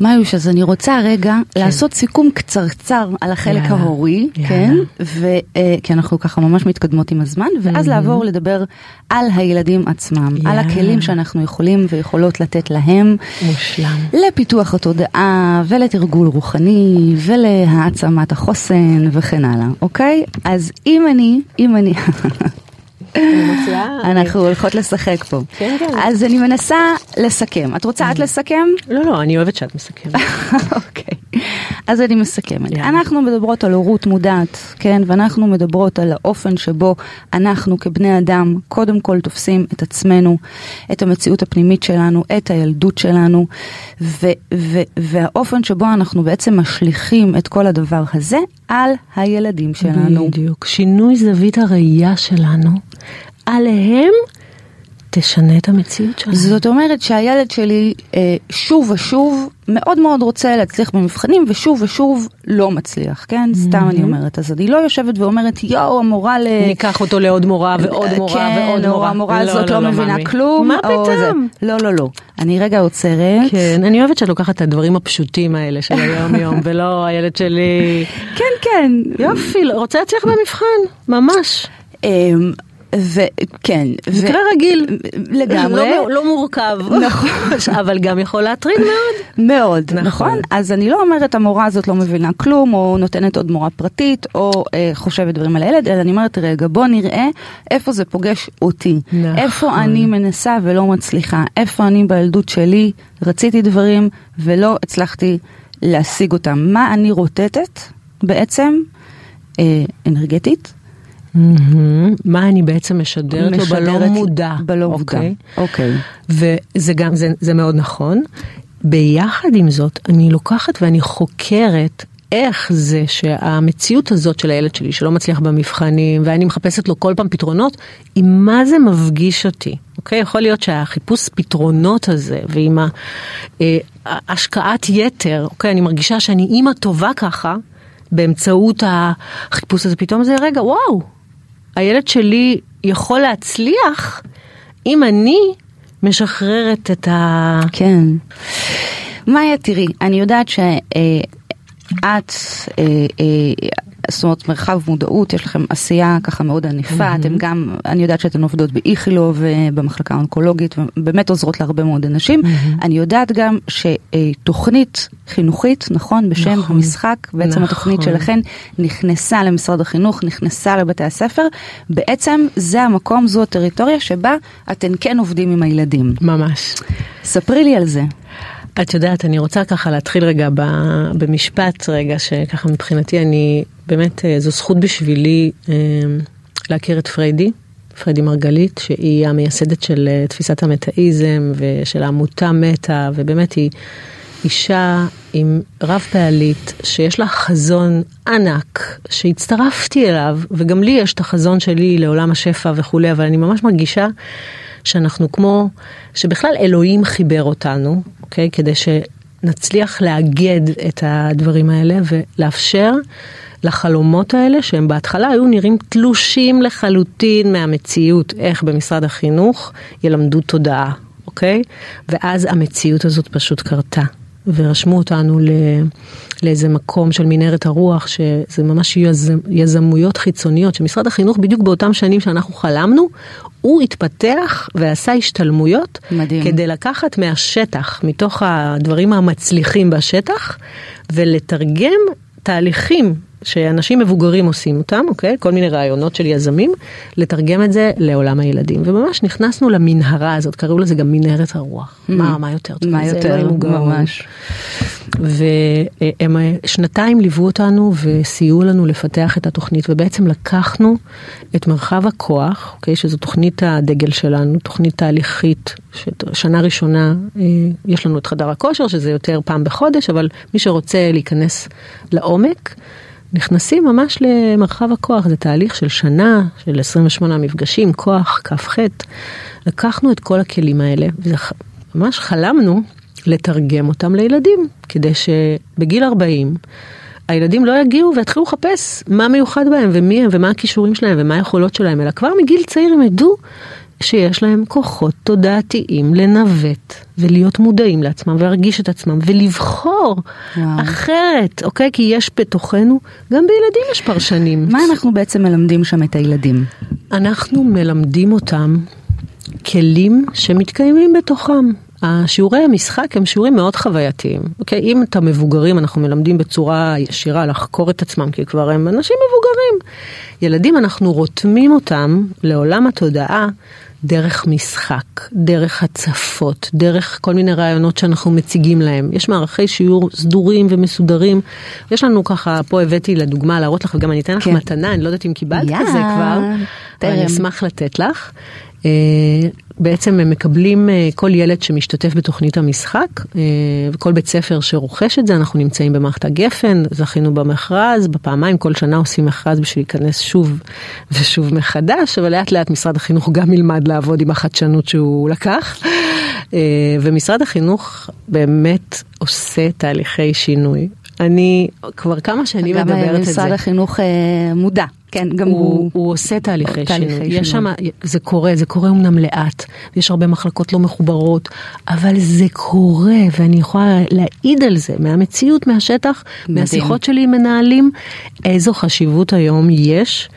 מיוש, אז אני רוצה רגע לעשות סיכום קצרצר על החלק יאללה, ההורי, יאללה. כן? ו, אה, כי אנחנו ככה ממש מתקדמות עם הזמן, ואז לעבור לדבר על הילדים עצמם, על יאללה. הכלים שאנחנו יכולים ויכולות לתת להם. מושלם. לפיתוח התודעה ולתרגול רוחני ולהעצמת החוסן וכן הלאה, אוקיי? אז אם אני, אם אני. אנחנו הולכות לשחק פה. כן, כן. אז אני מנסה לסכם. את רוצה את לסכם? לא, לא, אני אוהבת שאת מסכמת. אוקיי. אז אני מסכמת. אנחנו מדברות על הורות מודעת, כן? ואנחנו מדברות על האופן שבו אנחנו כבני אדם קודם כל תופסים את עצמנו, את המציאות הפנימית שלנו, את הילדות שלנו, והאופן שבו אנחנו בעצם משליכים את כל הדבר הזה על הילדים שלנו. בדיוק. שינוי זווית הראייה שלנו עליהם תשנה את המציאות שלנו. זאת אומרת שהילד שלי אה, שוב ושוב מאוד מאוד רוצה להצליח במבחנים ושוב ושוב לא מצליח, כן? סתם אני אומרת. אז אני לא יושבת ואומרת יואו המורה ל... ניקח אותו לעוד מורה ועוד מורה כן, ועוד מורה. המורה הזאת לא, מבינה מאמי. כלום. מה או זה. פתאום? לא, לא, לא. אני רגע עוצרת. כן, אני אוהבת שאת לוקחת את הדברים הפשוטים האלה של היום יום, ולא הילד שלי... כן, כן. יופי, לא, רוצה להצליח במבחן, ממש. וכן. ו- מקרה רגיל. לגמרי. לא, לא מורכב. נכון. אבל גם יכול להטריד מאוד. מאוד, נכון. נכון. נכון? אז אני לא אומרת המורה הזאת לא מבינה כלום, או נותנת עוד מורה פרטית, או אה, חושבת דברים על הילד, אלא אני אומרת, רגע, בוא נראה איפה זה פוגש אותי. נכון. איפה אני מנסה ולא מצליחה. איפה אני בילדות שלי רציתי דברים ולא הצלחתי להשיג אותם. מה אני רוטטת, בעצם אה, אנרגטית. מה אני בעצם משדרת לו בלא מודע. בלא מודע, אוקיי. אוקיי. וזה גם, זה, זה מאוד נכון. ביחד עם זאת, אני לוקחת ואני חוקרת איך זה שהמציאות הזאת של הילד שלי שלא מצליח במבחנים ואני מחפשת לו כל פעם פתרונות, עם מה זה מפגיש אותי. אוקיי? יכול להיות שהחיפוש פתרונות הזה ועם ההשקעת יתר, אוקיי? אני מרגישה שאני אימא טובה ככה, באמצעות החיפוש הזה, פתאום זה רגע, וואו, הילד שלי יכול להצליח אם אני משחררת את ה... כן. מאיה, תראי, אני יודעת שאת, אה, אה, זאת אומרת, מרחב מודעות, יש לכם עשייה ככה מאוד ענפה, אתם גם, אני יודעת שאתן עובדות באיכילוב, במחלקה האונקולוגית, ובאמת עוזרות להרבה מאוד אנשים. אני יודעת גם שתוכנית חינוכית, נכון, בשם נכון, המשחק, בעצם נכון. התוכנית שלכן נכנסה למשרד החינוך, נכנסה לבתי הספר, בעצם זה המקום, זו הטריטוריה שבה אתן כן עובדים עם הילדים. ממש. ספרי לי על זה. את יודעת, אני רוצה ככה להתחיל רגע במשפט רגע, שככה מבחינתי אני, באמת אה, זו זכות בשבילי אה, להכיר את פריידי, פריידי מרגלית, שהיא המייסדת של אה, תפיסת המטאיזם ושל העמותה מטא, ובאמת היא אישה עם רב פעלית, שיש לה חזון ענק, שהצטרפתי אליו, וגם לי יש את החזון שלי לעולם השפע וכולי, אבל אני ממש מרגישה שאנחנו כמו, שבכלל אלוהים חיבר אותנו, אוקיי? כדי שנצליח לאגד את הדברים האלה ולאפשר לחלומות האלה, שהם בהתחלה היו נראים תלושים לחלוטין מהמציאות, איך במשרד החינוך ילמדו תודעה, אוקיי? ואז המציאות הזאת פשוט קרתה. ורשמו אותנו ל, לאיזה מקום של מנהרת הרוח, שזה ממש יזמ, יזמויות חיצוניות, שמשרד החינוך בדיוק באותם שנים שאנחנו חלמנו, הוא התפתח ועשה השתלמויות, מדהים. כדי לקחת מהשטח, מתוך הדברים המצליחים בשטח, ולתרגם תהליכים שאנשים מבוגרים עושים אותם, אוקיי? כל מיני רעיונות של יזמים, לתרגם את זה לעולם הילדים. וממש נכנסנו למנהרה הזאת, קראו לזה גם מנהרת הרוח. מה, מה יותר טוב? מה יותר, גאון. ממש. והם שנתיים ליוו אותנו וסייעו לנו לפתח את התוכנית, ובעצם לקחנו את מרחב הכוח, אוקיי, שזו תוכנית הדגל שלנו, תוכנית תהליכית, שנה ראשונה אה, יש לנו את חדר הכושר, שזה יותר פעם בחודש, אבל מי שרוצה להיכנס לעומק, נכנסים ממש למרחב הכוח, זה תהליך של שנה, של 28 מפגשים, כוח, כ"ח. לקחנו את כל הכלים האלה, וממש חלמנו לתרגם אותם לילדים, כדי שבגיל 40 הילדים לא יגיעו ויתחילו לחפש מה מיוחד בהם ומי הם ומה הכישורים שלהם ומה היכולות שלהם, אלא כבר מגיל צעיר הם ידעו שיש להם כוחות תודעתיים לנווט ולהיות מודעים לעצמם ולהרגיש את עצמם ולבחור וואו. אחרת, אוקיי? כי יש בתוכנו, גם בילדים יש פרשנים. מה אנחנו בעצם מלמדים שם את הילדים? אנחנו מלמדים אותם כלים שמתקיימים בתוכם. השיעורי המשחק הם שיעורים מאוד חווייתיים. אוקיי? אם את המבוגרים אנחנו מלמדים בצורה ישירה לחקור את עצמם, כי כבר הם אנשים מבוגרים. ילדים אנחנו רותמים אותם לעולם התודעה דרך משחק, דרך הצפות, דרך כל מיני רעיונות שאנחנו מציגים להם. יש מערכי שיעור סדורים ומסודרים. יש לנו ככה, פה הבאתי לדוגמה להראות לך, וגם אני אתן לך כן. מתנה, אני לא יודעת אם קיבלת יא, כזה כבר, אבל. אני אשמח לתת לך. בעצם הם מקבלים אה, כל ילד שמשתתף בתוכנית המשחק, אה, וכל בית ספר שרוכש את זה, אנחנו נמצאים במערכת הגפן, זכינו במכרז, בפעמיים כל שנה עושים מכרז בשביל להיכנס שוב ושוב מחדש, אבל לאט לאט משרד החינוך גם ילמד לעבוד עם החדשנות שהוא לקח. אה, ומשרד החינוך באמת עושה תהליכי שינוי. אני כבר כמה שנים גם מדברת את זה. משרד החינוך מודע, כן, גם הוא, הוא... הוא עושה תהליכי. שינוי. יש שם, זה קורה, זה קורה אמנם לאט, יש הרבה מחלקות לא מחוברות, אבל זה קורה, ואני יכולה להעיד על זה מהמציאות, מהשטח, מדהים. מהשיחות שלי עם מנהלים, איזו חשיבות היום יש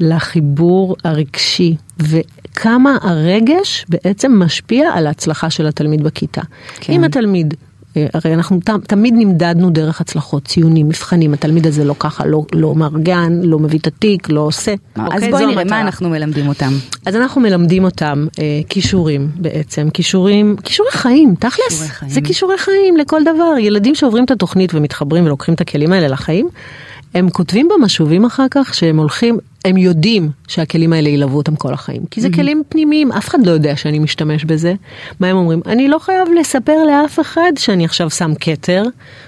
לחיבור הרגשי, וכמה הרגש בעצם משפיע על ההצלחה של התלמיד בכיתה. כן. אם התלמיד... אה, הרי אנחנו ת, תמיד נמדדנו דרך הצלחות, ציונים, מבחנים, התלמיד הזה לא ככה, לא, לא מארגן, לא מביא את התיק, לא עושה. אז אוקיי? בואי זו נראה. מה אנחנו מלמדים אותם. אז אנחנו מלמדים אותם אה, כישורים בעצם, כישורים, כישורי חיים, תכלס. זה כישורי חיים לכל דבר. ילדים שעוברים את התוכנית ומתחברים ולוקחים את הכלים האלה לחיים, הם כותבים במשובים אחר כך שהם הולכים, הם יודעים שהכלים האלה ילוו אותם כל החיים. כי זה כלים פנימיים, אף אחד לא יודע שאני משתמש בזה. מה הם אומרים? אני לא חייב לספר לאף אחד שאני עכשיו שם כתר,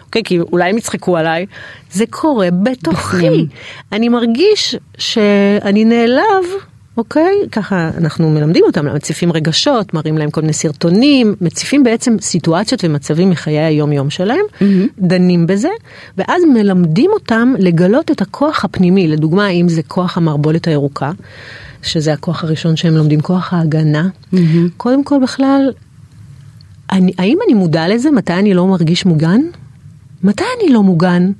אוקיי? כי אולי הם יצחקו עליי. זה קורה בתוכי. אני מרגיש שאני נעלב. אוקיי? ככה אנחנו מלמדים אותם, מציפים רגשות, מראים להם כל מיני סרטונים, מציפים בעצם סיטואציות ומצבים מחיי היום יום שלהם, דנים בזה, ואז מלמדים אותם לגלות את הכוח הפנימי, לדוגמה אם זה כוח המערבולת הירוקה, שזה הכוח הראשון שהם לומדים, כוח ההגנה, קודם כל בכלל, אני, האם אני מודע לזה? מתי אני לא מרגיש מוגן? מתי אני לא מוגן?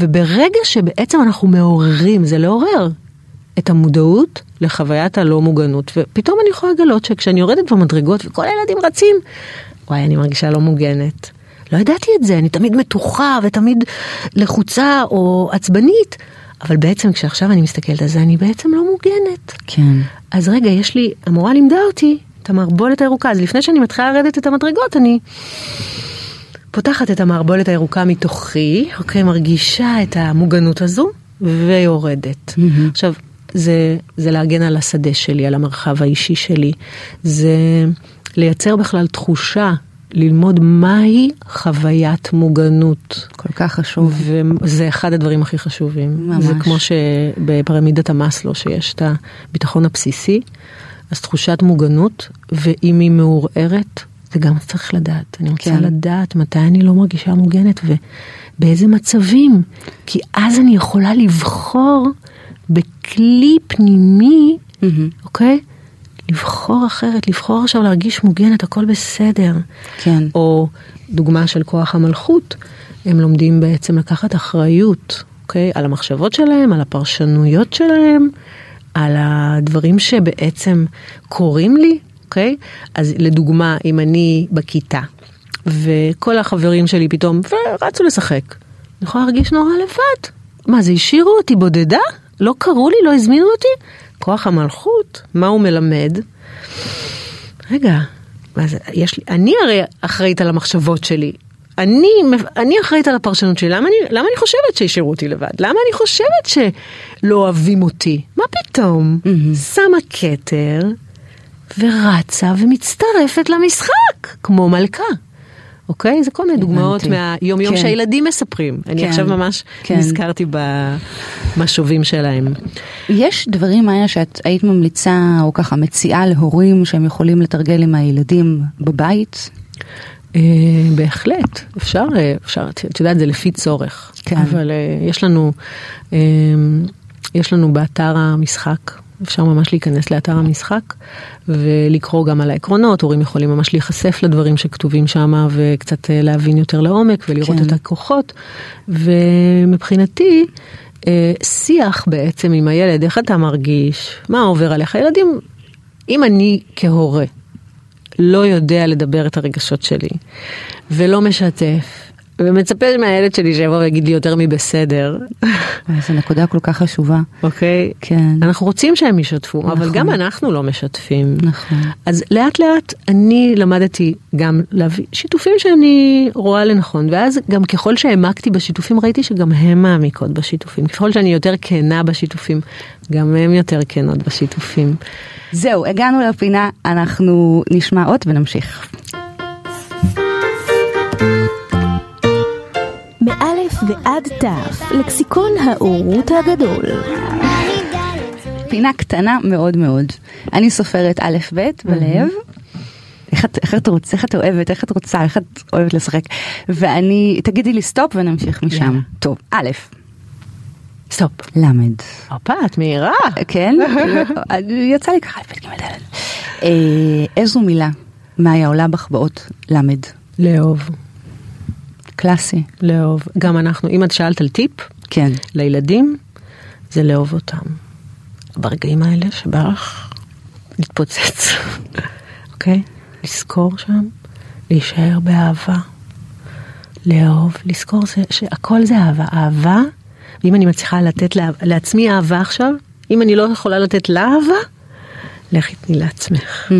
וברגע שבעצם אנחנו מעוררים, זה לעורר את המודעות לחוויית הלא מוגנות, ופתאום אני יכולה לגלות שכשאני יורדת במדרגות וכל הילדים רצים, וואי, אני מרגישה לא מוגנת. לא ידעתי את זה, אני תמיד מתוחה ותמיד לחוצה או עצבנית, אבל בעצם כשעכשיו אני מסתכלת על זה, אני בעצם לא מוגנת. כן. אז רגע, יש לי, המורה לימדה אותי את המערבולת הירוקה, אז לפני שאני מתחילה לרדת את המדרגות, אני פותחת את המערבולת הירוקה מתוכי, אוקיי, מרגישה את המוגנות הזו, ויורדת. מהמם. עכשיו, זה, זה להגן על השדה שלי, על המרחב האישי שלי. זה לייצר בכלל תחושה, ללמוד מהי חוויית מוגנות. כל כך חשוב. וזה אחד הדברים הכי חשובים. ממש. זה כמו שבפירמידת המאסלו, שיש את הביטחון הבסיסי, אז תחושת מוגנות, ואם היא מעורערת, זה גם צריך לדעת. אני רוצה כן. לדעת מתי אני לא מרגישה מוגנת ובאיזה מצבים. כי אז אני יכולה לבחור בכלי פנימי, מהמם. אוקיי? לבחור אחרת, לבחור עכשיו להרגיש מוגנת, הכל בסדר. כן. או דוגמה של כוח המלכות, הם לומדים בעצם לקחת אחריות, אוקיי? על המחשבות שלהם, על הפרשנויות שלהם, על הדברים שבעצם קורים לי, אוקיי? אז לדוגמה, אם אני בכיתה, וכל החברים שלי פתאום רצו לשחק, אני יכולה להרגיש נורא לבד. מה, זה השאירו אותי בודדה? לא קראו לי? לא הזמינו אותי? כוח המלכות, מה הוא מלמד? רגע, זה, יש לי, אני הרי אחראית על המחשבות שלי. אני, אני אחראית על הפרשנות שלי, למה אני, למה אני חושבת שהשאירו אותי לבד? למה אני חושבת שלא אוהבים אותי? מה פתאום? מהמם. שמה כתר ורצה ומצטרפת למשחק, כמו מלכה. אוקיי? זה כל מיני דוגמאות הבנתי. מהיום יום כן. שהילדים מספרים. אני כן, עכשיו ממש כן. נזכרתי במשובים שלהם. יש דברים, מאיה, שאת היית ממליצה, או ככה מציעה להורים שהם יכולים לתרגל עם הילדים בבית? אה, בהחלט, אפשר, אה, אפשר, את יודעת, זה לפי צורך. כן. אבל אה, יש לנו, אה, יש לנו באתר המשחק, אפשר ממש להיכנס לאתר המשחק ולקרוא גם על העקרונות, הורים יכולים ממש להיחשף לדברים שכתובים שם וקצת אה, להבין יותר לעומק ולראות כן. את הכוחות. ומבחינתי, אה, שיח בעצם עם הילד, איך אתה מרגיש, מה עובר עליך. ילדים, אם אני כהורה לא יודע לדבר את הרגשות שלי, ולא משתף, ומצפה מהילד שלי שיבוא ויגיד לי יותר מבסדר, זו נקודה כל כך חשובה. אוקיי? כן. אנחנו רוצים שהם ישתפו, אבל נכון. גם אנחנו לא משתפים. נכון. אז לאט לאט אני למדתי גם להביא שיתופים שאני רואה לנכון, ואז גם ככל שהעמקתי בשיתופים ראיתי שגם הן מעמיקות בשיתופים. ככל שאני יותר כנה בשיתופים, גם הן יותר כנות בשיתופים. זהו, הגענו לפינה, אנחנו נשמע עוד ונמשיך. מאלף ועד תף, לקסיקון האורות הגדול. פינה קטנה מאוד מאוד. אני סופרת א' ב' בלב. איך את, איך את רוצה, איך את אוהבת, איך את רוצה, איך את אוהבת לשחק. ואני, תגידי לי סטופ ונמשיך משם. יאללה. טוב, א', סטופ. למד. הופה, את מהירה. כן? יצא לי ככה, ב', ג', ד'. אה, איזו מילה מאיה עולה בך באות למד. לאהוב, קלאסי. לאהוב. גם אנחנו, אם את שאלת על טיפ כן. לילדים, זה לאהוב אותם. ברגעים האלה שבא לך להתפוצץ, אוקיי? לזכור שם, להישאר באהבה, לאהוב, לזכור זה, שהכל זה אהבה. אהבה, ואם אני מצליחה לתת לה, לעצמי אהבה עכשיו, אם אני לא יכולה לתת לה אהבה, לכי תני לעצמך.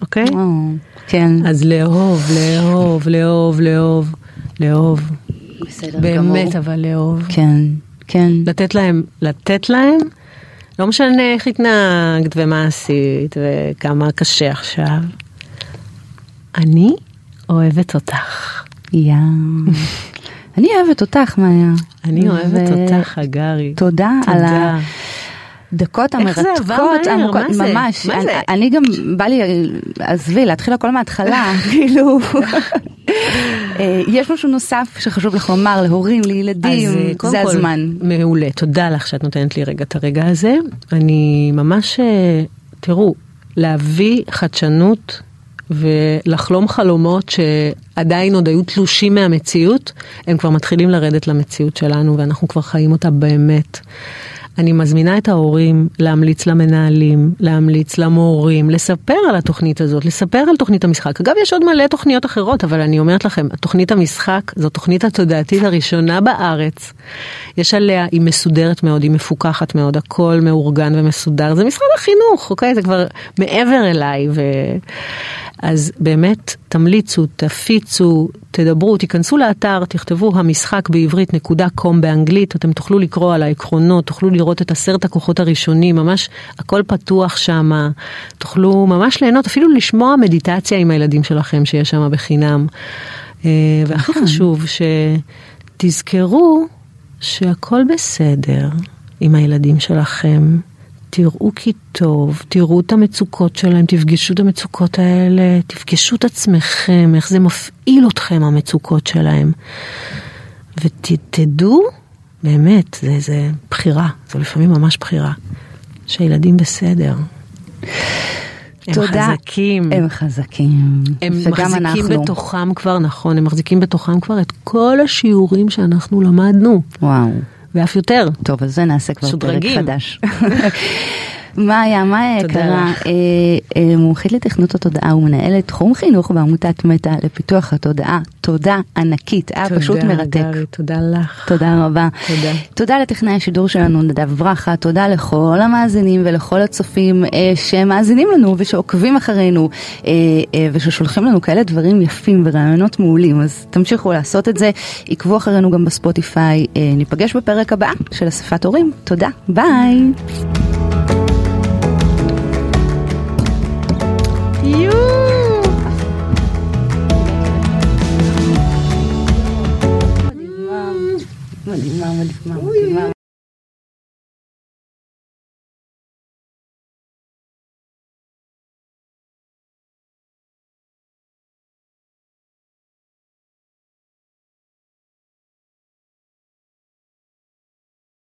אוקיי? וואו, כן. אז לאהוב, לאהוב, לאהוב, לאהוב, לאהוב. בסדר באמת אבל לאהוב. כן. כן. לתת להם, לתת להם, לא משנה איך התנהגת ומה עשית וכמה קשה עכשיו. אני אוהבת אותך. יא. אני אוהבת אותך, מאיה. אני אוהבת אותך, הגרי. תודה על תודה. הדקות זה המרתקות, זה? ממש. מה אני- זה? אני גם, בא לי, עזבי, להתחיל הכל מההתחלה, כאילו. אה, יש משהו נוסף שחשוב לך לומר להורים, לילדים, אה, זה כל, הזמן. מעולה, תודה לך שאת נותנת לי רגע את הרגע הזה. אני ממש, אה, תראו, להביא חדשנות ולחלום חלומות שעדיין עוד היו תלושים מהמציאות, הם כבר מתחילים לרדת למציאות שלנו ואנחנו כבר חיים אותה באמת. אני מזמינה את ההורים להמליץ למנהלים, להמליץ למורים, לספר על התוכנית הזאת, לספר על תוכנית המשחק. אגב, יש עוד מלא תוכניות אחרות, אבל אני אומרת לכם, תוכנית המשחק זו תוכנית התודעתית הראשונה בארץ. יש עליה, היא מסודרת מאוד, היא מפוקחת מאוד, הכל מאורגן ומסודר. זה משרד החינוך, אוקיי? זה כבר מעבר אליי. ו... אז באמת, תמליצו, תפיצו, תדברו, תיכנסו לאתר, תכתבו המשחק בעברית נקודה קום באנגלית, אתם תוכלו לקרוא על העקרונות, תוכלו לראות את עשרת הכוחות הראשונים, ממש הכל פתוח שם, תוכלו ממש ליהנות, אפילו לשמוע מדיטציה עם הילדים שלכם שיש שם בחינם. אה, והכי חשוב, שתזכרו שהכל בסדר עם הילדים שלכם. תראו כי טוב, תראו את המצוקות שלהם, תפגשו את המצוקות האלה, תפגשו את עצמכם, איך זה מפעיל אתכם המצוקות שלהם. ותדעו, באמת, זה, זה בחירה, זה לפעמים ממש בחירה, שהילדים בסדר. הם תודה. חזקים. הם חזקים. הם מחזיקים אנחנו. בתוכם כבר, נכון, הם מחזיקים בתוכם כבר את כל השיעורים שאנחנו למדנו, וואו. ואף יותר. טוב, על זה נעשה כבר פרק. חדש. מאיה, מאיה תודה יקרה. אה, אה, מומחית לתכנות התודעה ומנהלת תחום חינוך בעמותת מטא לפיתוח התודעה. תודה ענקית, היה פשוט מרתק. תודה לך. תודה רבה. תודה. תודה לטכנאי השידור שלנו נדב ברכה, תודה לכל המאזינים ולכל הצופים אה, שמאזינים לנו ושעוקבים אחרינו וששולחים לנו כאלה דברים יפים ורעיונות מעולים, אז תמשיכו לעשות את זה, עקבו אחרינו גם בספוטיפיי, ניפגש בפרק הבא של אספת הורים, תודה, ביי. מדהימה, מדהימה, מדהימה.